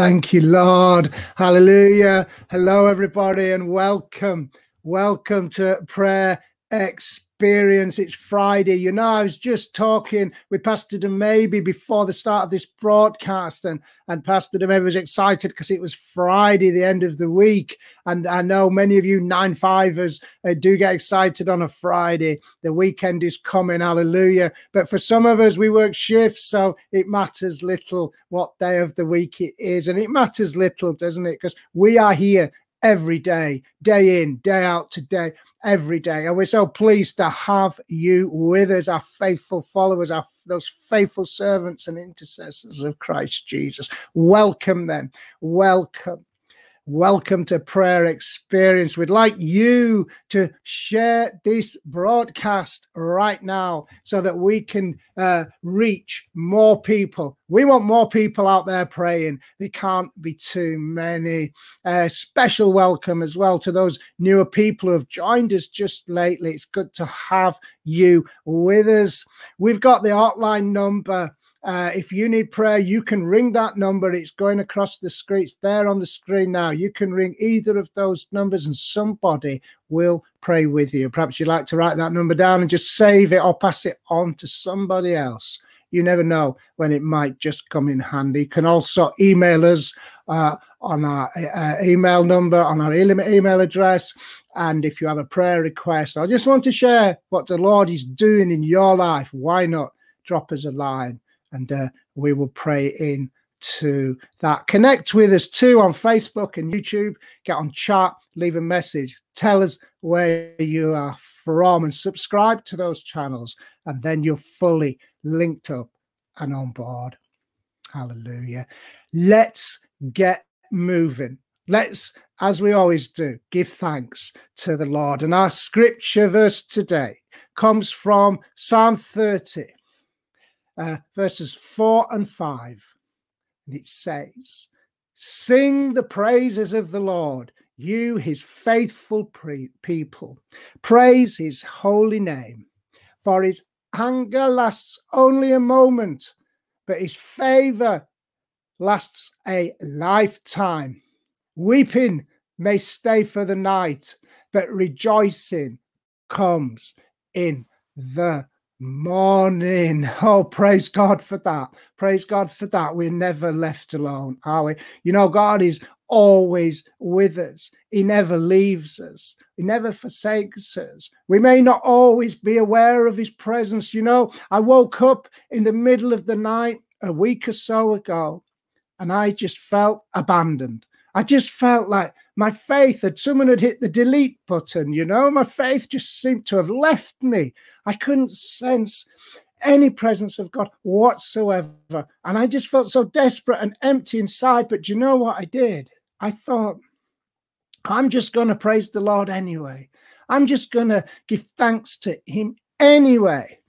Thank you, Lord. Hallelujah. Hello, everybody, and welcome. Welcome to Prayer Experience. It's Friday. You know, I was just talking with Pastor DeMaybe before the start of this broadcast, and, and Pastor DeMaybe was excited because it was Friday, the end of the week. And I know many of you nine fivers uh, do get excited on a Friday. The weekend is coming, hallelujah. But for some of us, we work shifts, so it matters little what day of the week it is. And it matters little, doesn't it? Because we are here every day, day in, day out today, every day. And we're so pleased to have you with us, our faithful followers, our those faithful servants and intercessors of Christ Jesus. Welcome them. Welcome. Welcome to Prayer Experience. We'd like you to share this broadcast right now so that we can uh, reach more people. We want more people out there praying. There can't be too many. Uh, special welcome as well to those newer people who have joined us just lately. It's good to have you with us. We've got the hotline number uh, if you need prayer, you can ring that number. It's going across the screen. It's there on the screen now. You can ring either of those numbers and somebody will pray with you. Perhaps you'd like to write that number down and just save it or pass it on to somebody else. You never know when it might just come in handy. You can also email us uh, on our uh, email number, on our email address. And if you have a prayer request, I just want to share what the Lord is doing in your life, why not drop us a line? And uh, we will pray in to that. Connect with us too on Facebook and YouTube. Get on chat, leave a message, tell us where you are from, and subscribe to those channels, and then you're fully linked up and on board. Hallelujah. Let's get moving. Let's, as we always do, give thanks to the Lord. And our scripture verse today comes from Psalm 30 uh, verses 4 and 5. And it says, Sing the praises of the Lord, you his faithful pre- people. Praise his holy name, for his anger lasts only a moment, but his favor lasts a lifetime. Weeping may stay for the night, but rejoicing comes in the morning. Oh, praise God for that. Praise God for that. We're never left alone, are we? You know, God is always with us. He never leaves us. He never forsakes us. We may not always be aware of his presence. You know, I woke up in the middle of the night a week or so ago and I just felt abandoned. I just felt like my faith had someone had hit the delete button, you know, my faith just seemed to have left me. I couldn't sense any presence of God whatsoever. And I just felt so desperate and empty inside. But you know what I did? I thought, I'm just going to praise the Lord anyway. I'm just going to give thanks to Him anyway.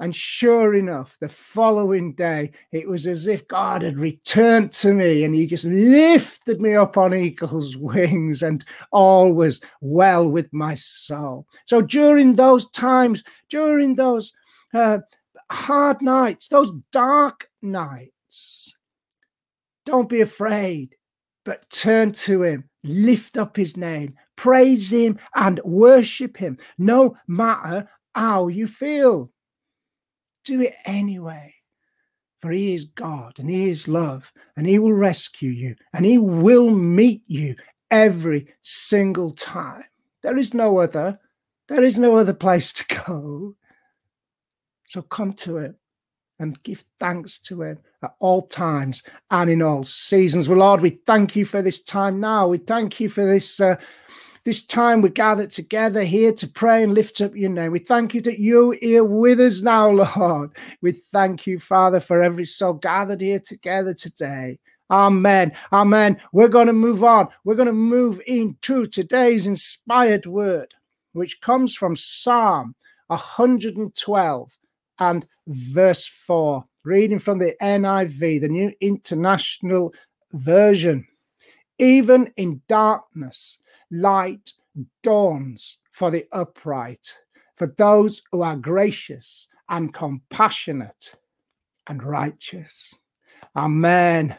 And sure enough, the following day, it was as if God had returned to me and he just lifted me up on eagle's wings, and all was well with my soul. So during those times, during those uh, hard nights, those dark nights, don't be afraid, but turn to him, lift up his name, praise him, and worship him, no matter how you feel do it anyway. For he is God and he is love and he will rescue you and he will meet you every single time. There is no other, there is no other place to go. So come to him and give thanks to him at all times and in all seasons. Well, Lord, we thank you for this time now. We thank you for this uh, this time we gathered together here to pray and lift up your name. We thank you that you're here with us now, Lord. We thank you, Father, for every soul gathered here together today. Amen. Amen. We're going to move on. We're going to move into today's inspired word, which comes from Psalm 112 and verse 4, reading from the NIV, the New International Version. Even in darkness, light dawns for the upright, for those who are gracious and compassionate and righteous. Amen.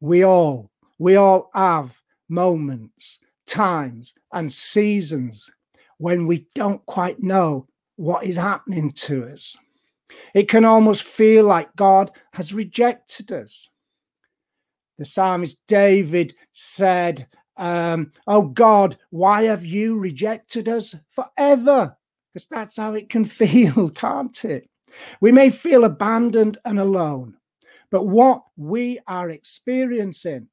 We all, we all have moments, times, and seasons when we don't quite know what is happening to us. It can almost feel like God has rejected us. The psalmist David said, um, Oh God, why have you rejected us forever? Because that's how it can feel, can't it? We may feel abandoned and alone, but what we are experiencing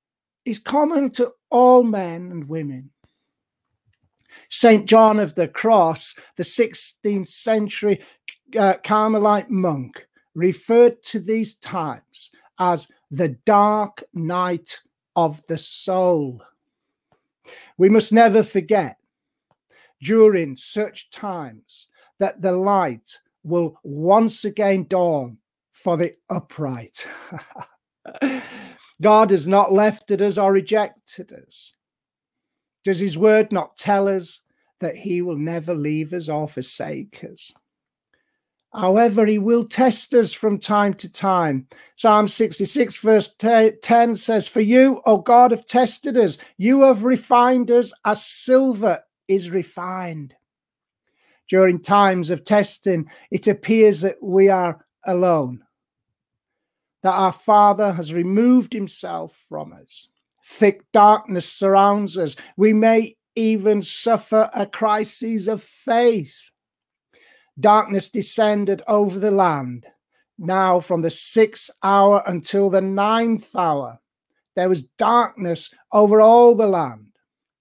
is common to all men and women. St. John of the Cross, the 16th century uh, Carmelite monk, referred to these times as the dark night of the soul. We must never forget during such times that the light will once again dawn for the upright. God has not left us or rejected us. Does his word not tell us that he will never leave us or forsake us? However, he will test us from time to time. Psalm 66, verse 10 says, For you, O God, have tested us. You have refined us as silver is refined. During times of testing, it appears that we are alone, that our Father has removed himself from us. Thick darkness surrounds us. We may even suffer a crisis of faith. Darkness descended over the land. Now, from the sixth hour until the ninth hour, there was darkness over all the land.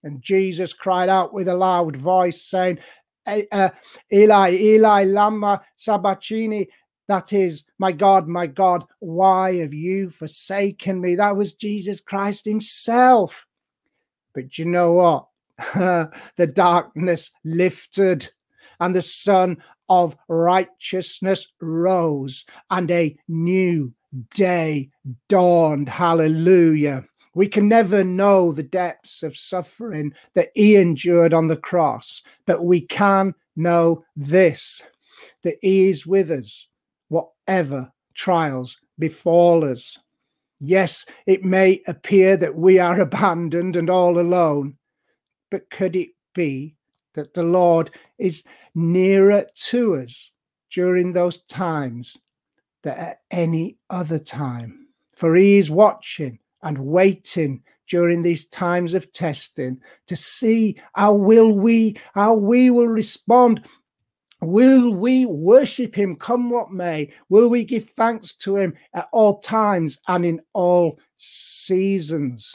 And Jesus cried out with a loud voice, saying, uh, Eli, Eli, Lama Sabachthani, that is, my God, my God, why have you forsaken me? That was Jesus Christ himself. But you know what? the darkness lifted and the sun of righteousness rose and a new day dawned. Hallelujah. We can never know the depths of suffering that he endured on the cross, but we can know this that he is with us whatever trials befall us. Yes, it may appear that we are abandoned and all alone, but could it be that the Lord is nearer to us during those times than at any other time? For he is watching and waiting during these times of testing to see how will we how we will respond Will we worship him come what may? Will we give thanks to him at all times and in all seasons?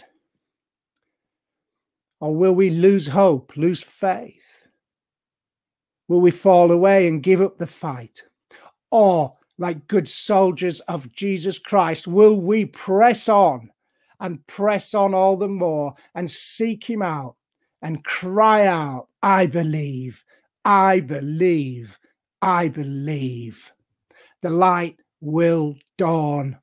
Or will we lose hope, lose faith? Will we fall away and give up the fight? Or, like good soldiers of Jesus Christ, will we press on and press on all the more and seek him out and cry out, I believe, I believe, I believe. The light will dawn,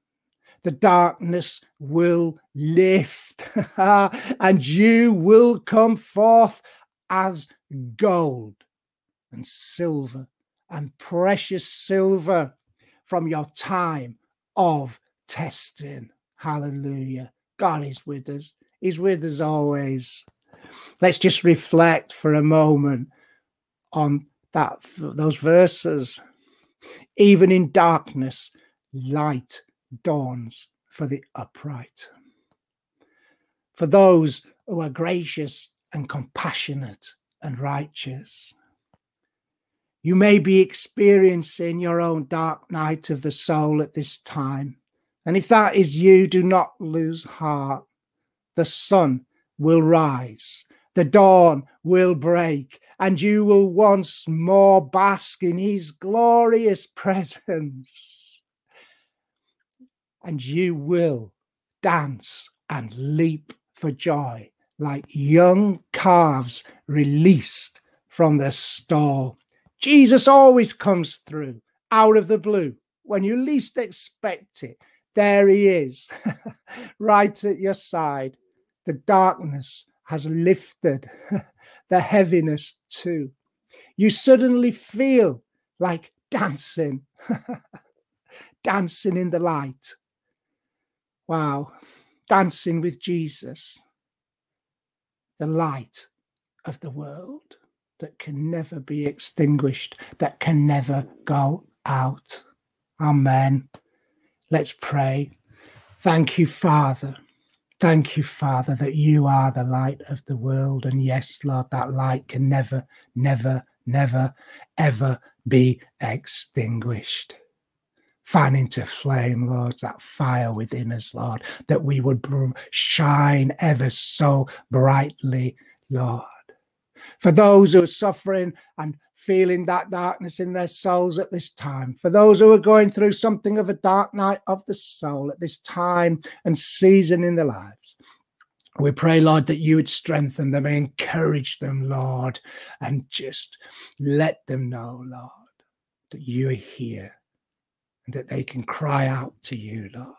the darkness will lift, and you will come forth as gold and silver and precious silver from your time of testing. Hallelujah. God is with us, He's with us always. Let's just reflect for a moment on that those verses. Even in darkness, light dawns for the upright. For those who are gracious and compassionate and righteous. You may be experiencing your own dark night of the soul at this time. And if that is you, do not lose heart. The sun will rise, the dawn will break, and you will once more bask in his glorious presence. And you will dance and leap for joy like young calves released from the stall. Jesus always comes through out of the blue when you least expect it. There he is, right at your side. The darkness has lifted the heaviness too. You suddenly feel like dancing, dancing in the light. Wow. dancing with Jesus, the light of the world that can never be extinguished, that can never go out. Amen. Let's pray. Thank you, Father. Thank you, Father, that you are the light of the world. And yes, Lord, that light can never, never, never, ever be extinguished. Fan into flame, Lord, that fire within us, Lord, that we would shine ever so brightly, Lord. For those who are suffering and feeling that darkness in their souls at this time, for those who are going through something of a dark night of the soul at this time and season in their lives. We pray, Lord, that you would strengthen them, encourage them, Lord, and just let them know, Lord, that you are here that they can cry out to you, Lord.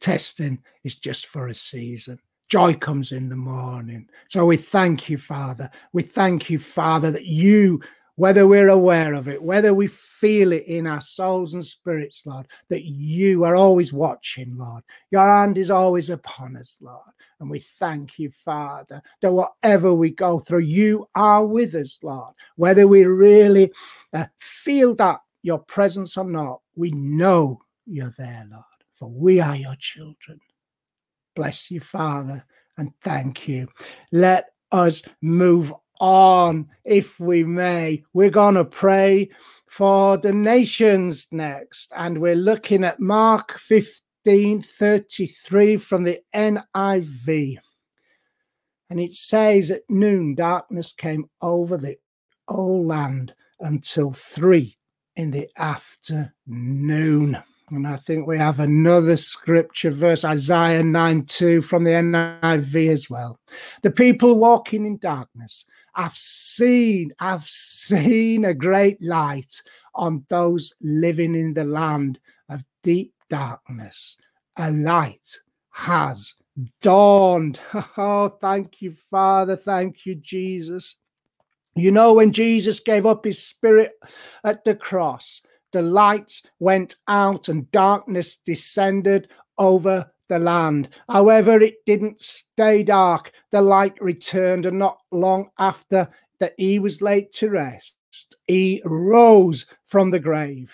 Testing is just for a season. Joy comes in the morning. So we thank you, Father. We thank you, Father, that you, whether we're aware of it, whether we feel it in our souls and spirits, Lord, that you are always watching, Lord. Your hand is always upon us, Lord. And we thank you, Father, that whatever we go through, you are with us, Lord. Whether we really uh, feel that your presence or not, we know you're there, Lord, for we are your children. Bless you, Father, and thank you. Let us move on, if we may. We're going to pray for the nations next, and we're looking at Mark 15 33 from the NIV. And it says, At noon, darkness came over the whole land until three in the afternoon. And I think we have another scripture verse, Isaiah 9 2 from the NIV as well. The people walking in darkness, I've seen, I've seen a great light on those living in the land of deep darkness. A light has dawned. Oh, thank you, Father. Thank you, Jesus. You know, when Jesus gave up his spirit at the cross, the lights went out and darkness descended over the land. However, it didn't stay dark. The light returned, and not long after that he was laid to rest, he rose from the grave.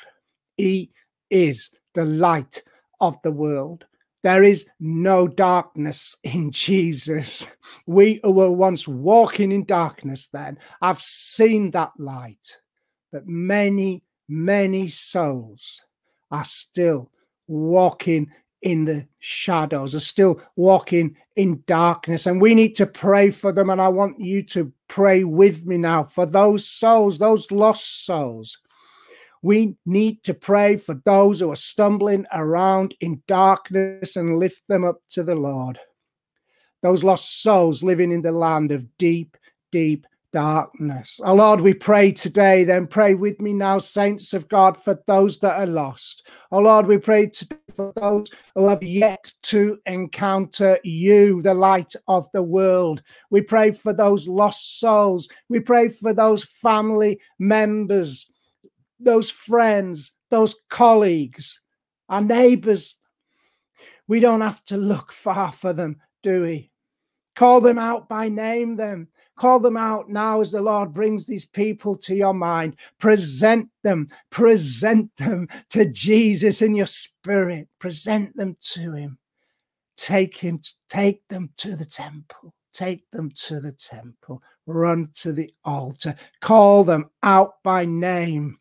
He is the light of the world. There is no darkness in Jesus. We who were once walking in darkness then I've seen that light. But many many souls are still walking in the shadows, are still walking in darkness. And we need to pray for them. And I want you to pray with me now for those souls, those lost souls. We need to pray for those who are stumbling around in darkness and lift them up to the Lord. Those lost souls living in the land of deep, deep darkness. Oh Lord, we pray today, then pray with me now, saints of God, for those that are lost. Oh Lord, we pray today for those who have yet to encounter you, the light of the world. We pray for those lost souls. We pray for those family members, those friends, those colleagues, our neighbors. We don't have to look far for them, do we? Call them out by name, them Call them out now as the Lord brings these people to your mind. Present them, present them to Jesus in your spirit. Present them to Him. Take Him, take them to the temple. Take them to the temple. Run to the altar. Call them out by name.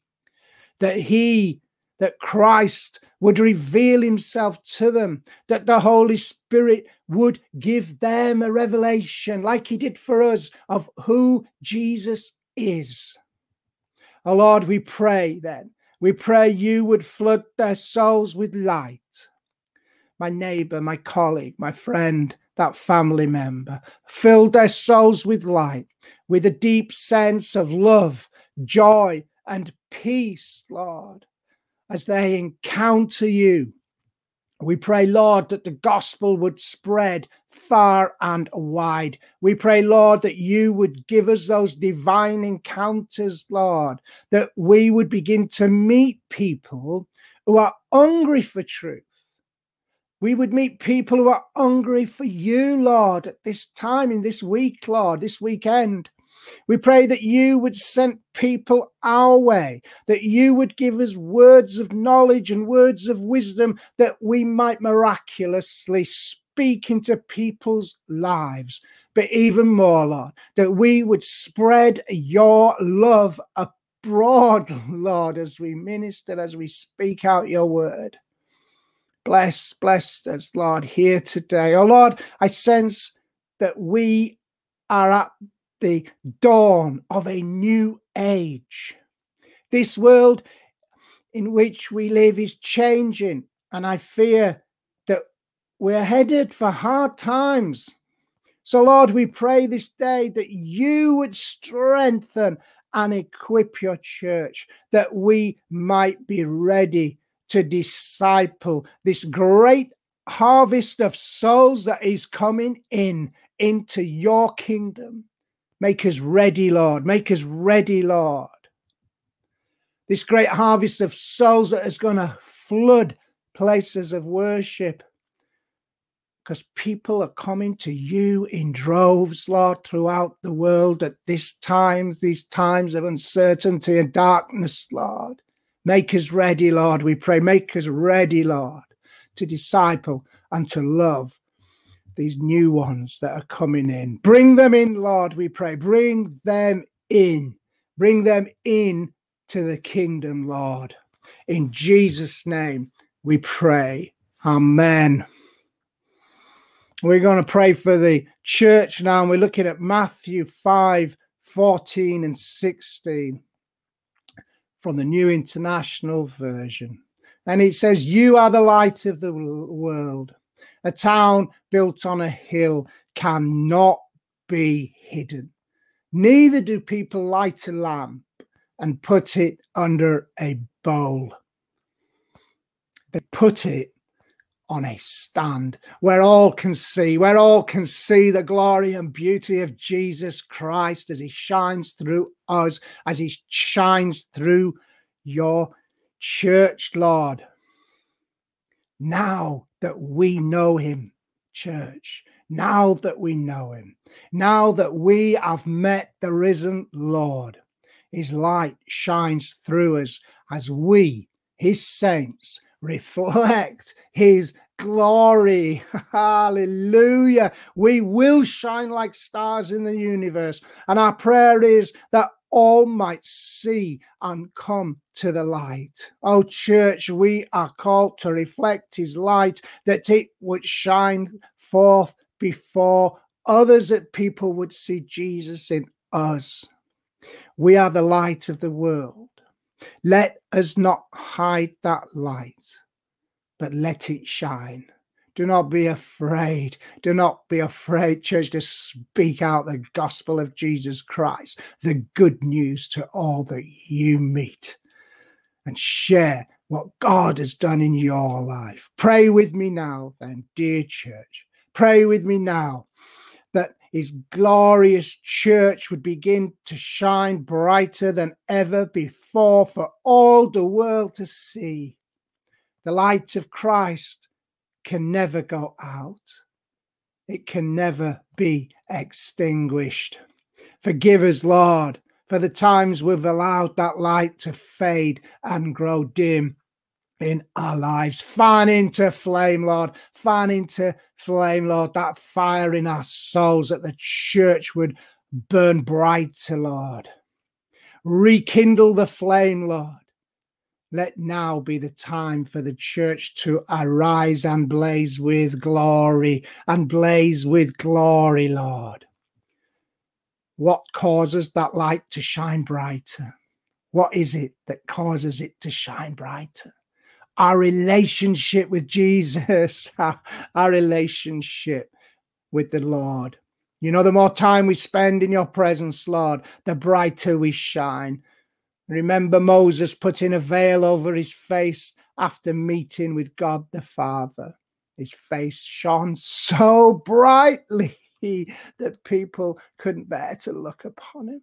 That He, that Christ would reveal himself to them, that the Holy Spirit would give them a revelation, like he did for us, of who Jesus is. Oh Lord, we pray then, we pray you would flood their souls with light. My neighbor, my colleague, my friend, that family member, fill their souls with light, with a deep sense of love, joy, and peace, Lord as they encounter you. We pray, Lord, that the gospel would spread far and wide. We pray, Lord, that you would give us those divine encounters, Lord, that we would begin to meet people who are hungry for truth, We would meet people who are hungry for you, Lord, at this time in this week, Lord, this weekend. We pray that you would send people our way, that you would give us words of knowledge and words of wisdom that we might miraculously speak into people's lives. But even more, Lord, that we would spread your love abroad, Lord, as we minister, as we speak out your word. Bless, bless us, Lord, here today. Oh, Lord, I sense that we are at the dawn of a new age. This world in which we live is changing, and I fear that we're headed for hard times. So, Lord, we pray this day that you would strengthen and equip your church, that we might be ready to disciple this great harvest of souls that is coming in into your kingdom. Make us ready, Lord. Make us ready, Lord. This great harvest of souls that is going to flood places of worship because people are coming to you in droves, Lord, throughout the world at this times, these times of uncertainty and darkness, Lord. Make us ready, Lord, we pray. Make us ready, Lord, to disciple and to love these new ones that are coming in. Bring them in, Lord, we pray. Bring them in. Bring them in to the kingdom, Lord. In Jesus' name we pray. Amen. We're going to pray for the church now, and we're looking at Matthew 5 14 and 16 from the New International Version. And it says, You are the light of the world. A town built on a hill cannot be hidden. Neither do people light a lamp and put it under a bowl. They put it on a stand where all can see, where all can see the glory and beauty of Jesus Christ as he shines through us, as he shines through your church, Lord. Now that we know him, church, now that we know him, now that we have met the risen Lord, his light shines through us as we, his saints, reflect his glory. Hallelujah. We will shine like stars in the universe. And our prayer is that all might see and come to the light. Oh, church, we are called to reflect his light, that it would shine forth before others, that people would see Jesus in us. We are the light of the world. Let us not hide that light, but let it shine. Do not be afraid. Do not be afraid, church, to speak out the gospel of Jesus Christ, the good news to all that you meet, and share what God has done in your life. Pray with me now, then, dear church. Pray with me now that his glorious church would begin to shine brighter than ever before for all the world to see. The light of Christ can never go out, it can never be extinguished. Forgive us, Lord, for the times we've allowed that light to fade and grow dim in our lives. Fan into flame, Lord. Fan into flame, Lord, that fire in our souls that the church would burn brighter, Lord. Rekindle the flame, Lord. Let now be the time for the church to arise and blaze with glory and blaze with glory, Lord. What causes that light to shine brighter? What is it that causes it to shine brighter? Our relationship with Jesus, our relationship with the Lord. You know, the more time we spend in your presence, Lord, the brighter we shine. Remember Moses putting a veil over his face after meeting with God the Father. His face shone so brightly that people couldn't bear to look upon him.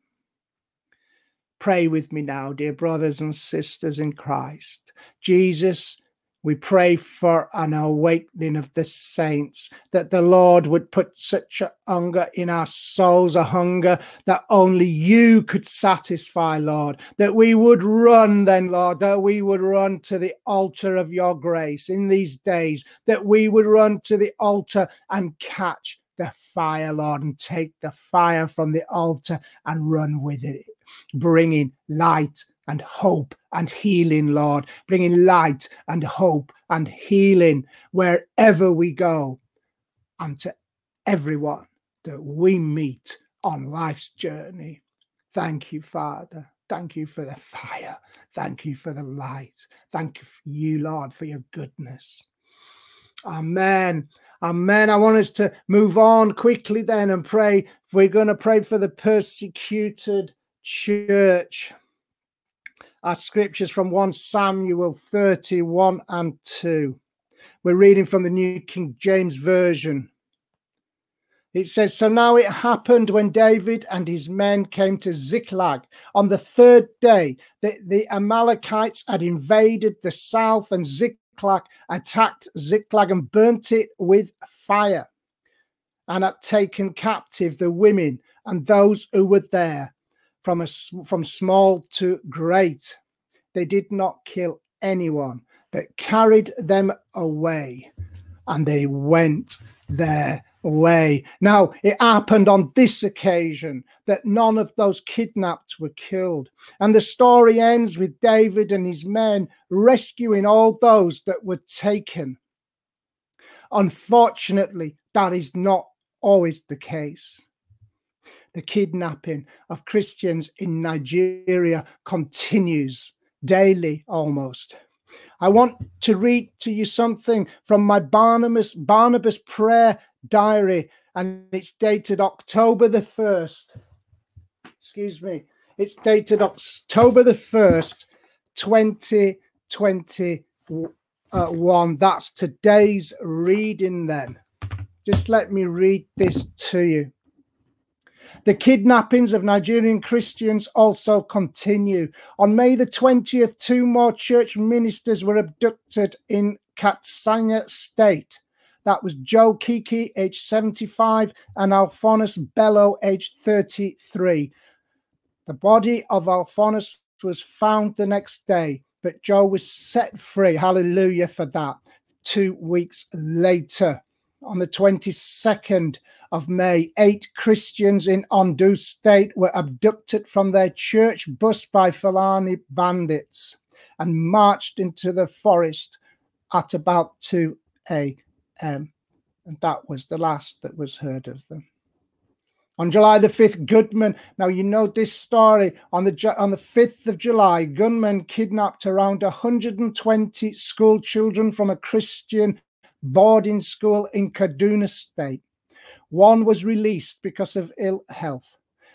Pray with me now, dear brothers and sisters in Christ. Jesus We pray for an awakening of the saints, that the Lord would put such a hunger in our souls, a hunger that only you could satisfy, Lord, that we would run then, Lord, that we would run to the altar of your grace in these days, that we would run to the altar and catch the fire, Lord, and take the fire from the altar and run with it, bringing light and hope and healing, Lord, bringing light and hope and healing wherever we go and to everyone that we meet on life's journey. Thank you, Father. Thank you for the fire. Thank you for the light. Thank you, Lord, for your goodness. Amen. Amen. I want us to move on quickly then and pray. We're going to pray for the persecuted church. Our scriptures from 1 Samuel 31 and 2. We're reading from the New King James Version. It says, So now it happened when David and his men came to Ziklag on the third day that the Amalekites had invaded the south and Ziklag attacked Ziklag and burnt it with fire, and had taken captive the women and those who were there, from a, from small to great. They did not kill anyone, but carried them away, and they went their way. Now, it happened on this occasion that none of those kidnapped were killed. And the story ends with David and his men rescuing all those that were taken. Unfortunately, that is not always the case. The kidnapping of Christians in Nigeria continues daily almost. I want to read to you something from my Barnabas Barnabas prayer diary, and it's dated October the 1st. Excuse me. It's dated October the 1st, 2021. That's today's reading, then. Just let me read this to you. The kidnappings of Nigerian Christians also continue. On May the 20th, two more church ministers were abducted in Katsina State. That was Joe Keke, age 75, and Alphonsus Bello, age 33. The body of Alphonsus was found the next day, but Joe was set free. Hallelujah for that. Two weeks later, on the 22nd of May, eight Christians in Ondo State were abducted from their church bus by Fulani bandits and marched into the forest at about 2 a.m. And that was the last that was heard of them. On July the 5th, Goodman. Now you know this story. On the on the 5th of July, gunmen kidnapped around 120 school children from a Christian boarding school in Kaduna State. One was released because of ill health.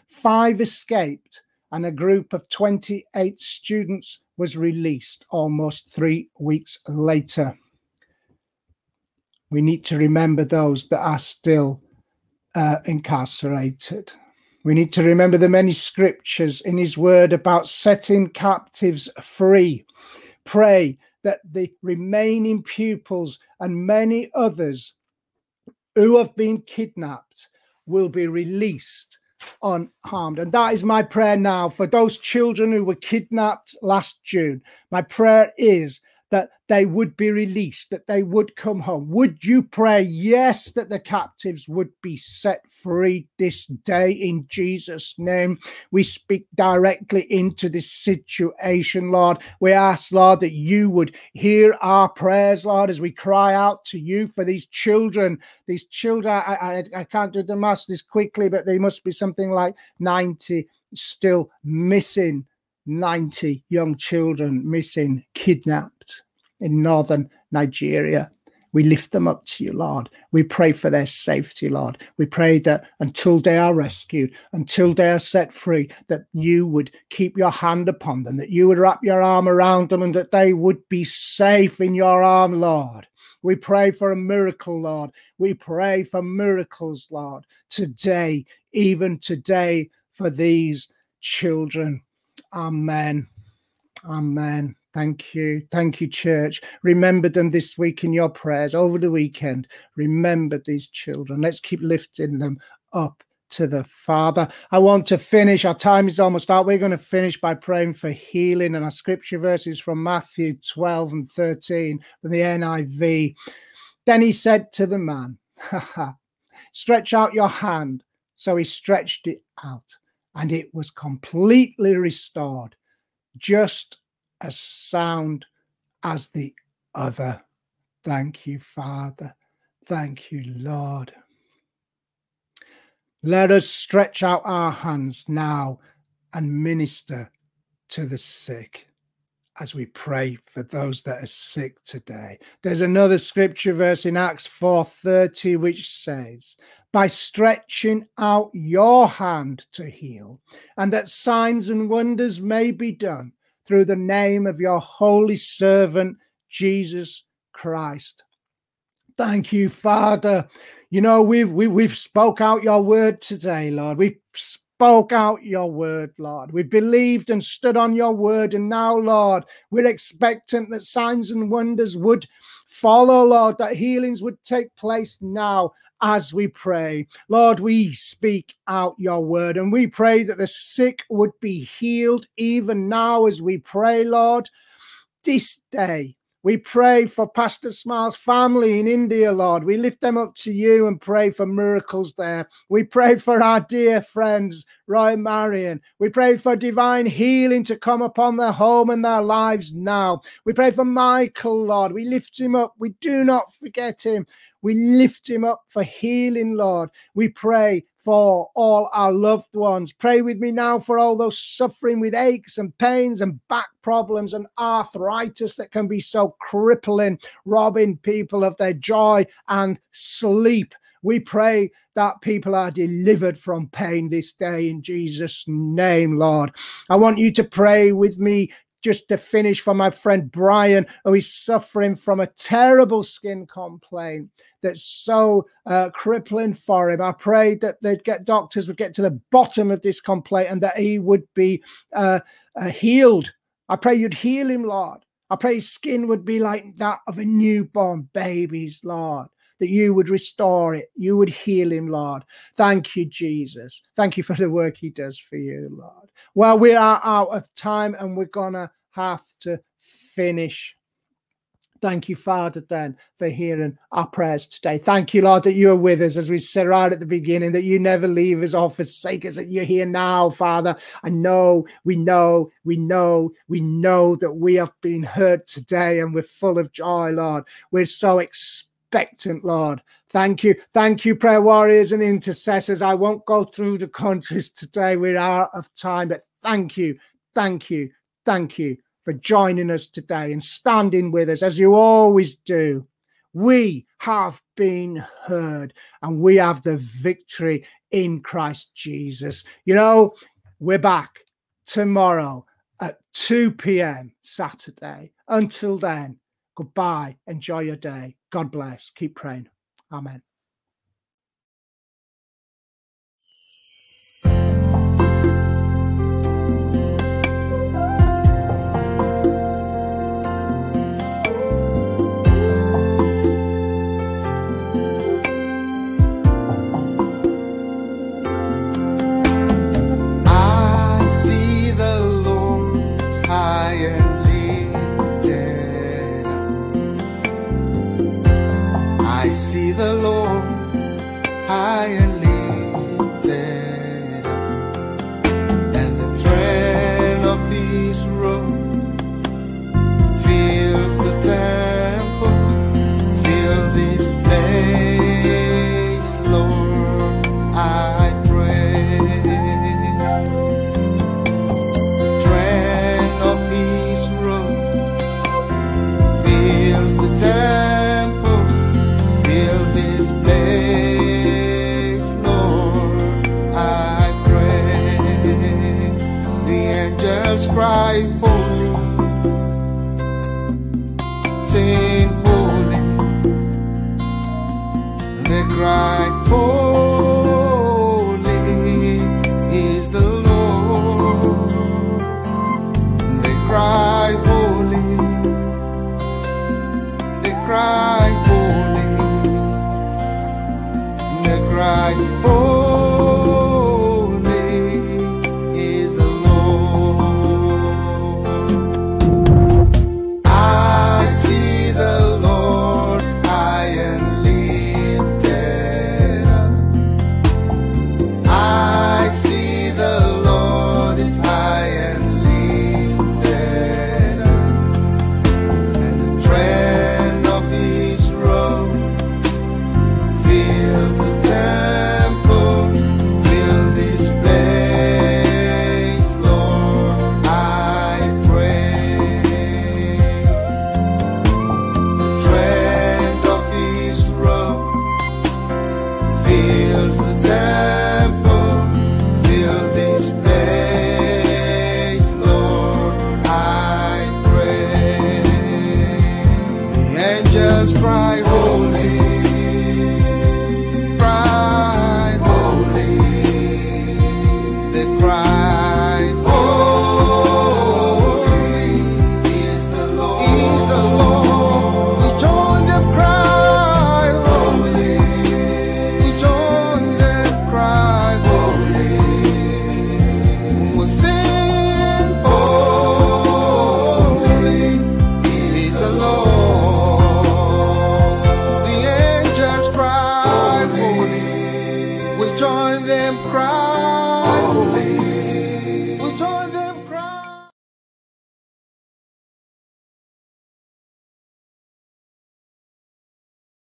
Five escaped, and a group of 28 students was released almost three weeks later we need to remember those that are still uh, incarcerated. We need to remember the many scriptures in his word about setting captives free. Pray that the remaining pupils and many others who have been kidnapped will be released unharmed. And that is my prayer now for those children who were kidnapped last June. My prayer is they would be released, that they would come home. Would you pray, yes, that the captives would be set free this day in Jesus' name? We speak directly into this situation, Lord. We ask, Lord, that you would hear our prayers, Lord, as we cry out to you for these children. These children, I, I, I can't do the math this quickly, but they must be something like 90 still missing 90 young children missing, kidnapped in northern Nigeria. We lift them up to you, Lord. We pray for their safety, Lord. We pray that until they are rescued, until they are set free, that you would keep your hand upon them, that you would wrap your arm around them, and that they would be safe in your arm, Lord. We pray for a miracle, Lord. We pray for miracles, Lord, today, even today, for these children. Amen. Amen. Thank you. Thank you, church. Remember them this week in your prayers over the weekend. Remember these children. Let's keep lifting them up to the Father. I want to finish. Our time is almost out. We're going to finish by praying for healing. And our scripture verses from Matthew 12 and 13 from the NIV. Then he said to the man, Stretch out your hand. So he stretched it out, and it was completely restored, just as sound as the other. Thank you, Father. Thank you, Lord. Let us stretch out our hands now and minister to the sick as we pray for those that are sick today. There's another scripture verse in Acts 4:30 which says, "By stretching out your hand to heal, and that signs and wonders may be done through the name of your holy servant Jesus Christ." Thank you, Father. You know, we've we, have we have spoke out your word today, Lord. We've spoke out your word, Lord. We've believed and stood on your word. And now, Lord, we're expectant that signs and wonders would follow, Lord, that healings would take place now as we pray. Lord, we speak out your word and we pray that the sick would be healed even now as we pray, Lord. This day, we pray for Pastor Smile's family in India, Lord. We lift them up to you and pray for miracles there. We pray for our dear friends, Roy Marion. We pray for divine healing to come upon their home and their lives now. We pray for Michael, Lord. We lift him up. We do not forget him. We lift him up for healing, Lord. We pray for all our loved ones. Pray with me now for all those suffering with aches and pains and back problems and arthritis that can be so crippling, robbing people of their joy and sleep. We pray that people are delivered from pain this day in Jesus' name, Lord. I want you to pray with me just to finish for my friend Brian, who is suffering from a terrible skin complaint that's so uh, crippling for him. I prayed that they'd get doctors would get to the bottom of this complaint and that he would be uh, uh, healed. I pray you'd heal him, Lord. I pray his skin would be like that of a newborn baby's, Lord that you would restore it. You would heal him, Lord. Thank you, Jesus. Thank you for the work he does for you, Lord. Well, we are out of time and we're going to have to finish. Thank you, Father, then, for hearing our prayers today. Thank you, Lord, that you are with us, as we said right at the beginning, that you never leave us or forsake us, that you're here now, Father. I know, we know, we know, we know that we have been heard today and we're full of joy, Lord. We're so excited expectant, Lord. Thank you. Thank you, prayer warriors and intercessors. I won't go through the countries today. We're out of time, but thank you, thank you, thank you for joining us today and standing with us as you always do. We have been heard and we have the victory in Christ Jesus. You know, we're back tomorrow at 2 p.m. Saturday. Until then, goodbye. Enjoy your day. God bless. Keep praying. Amen.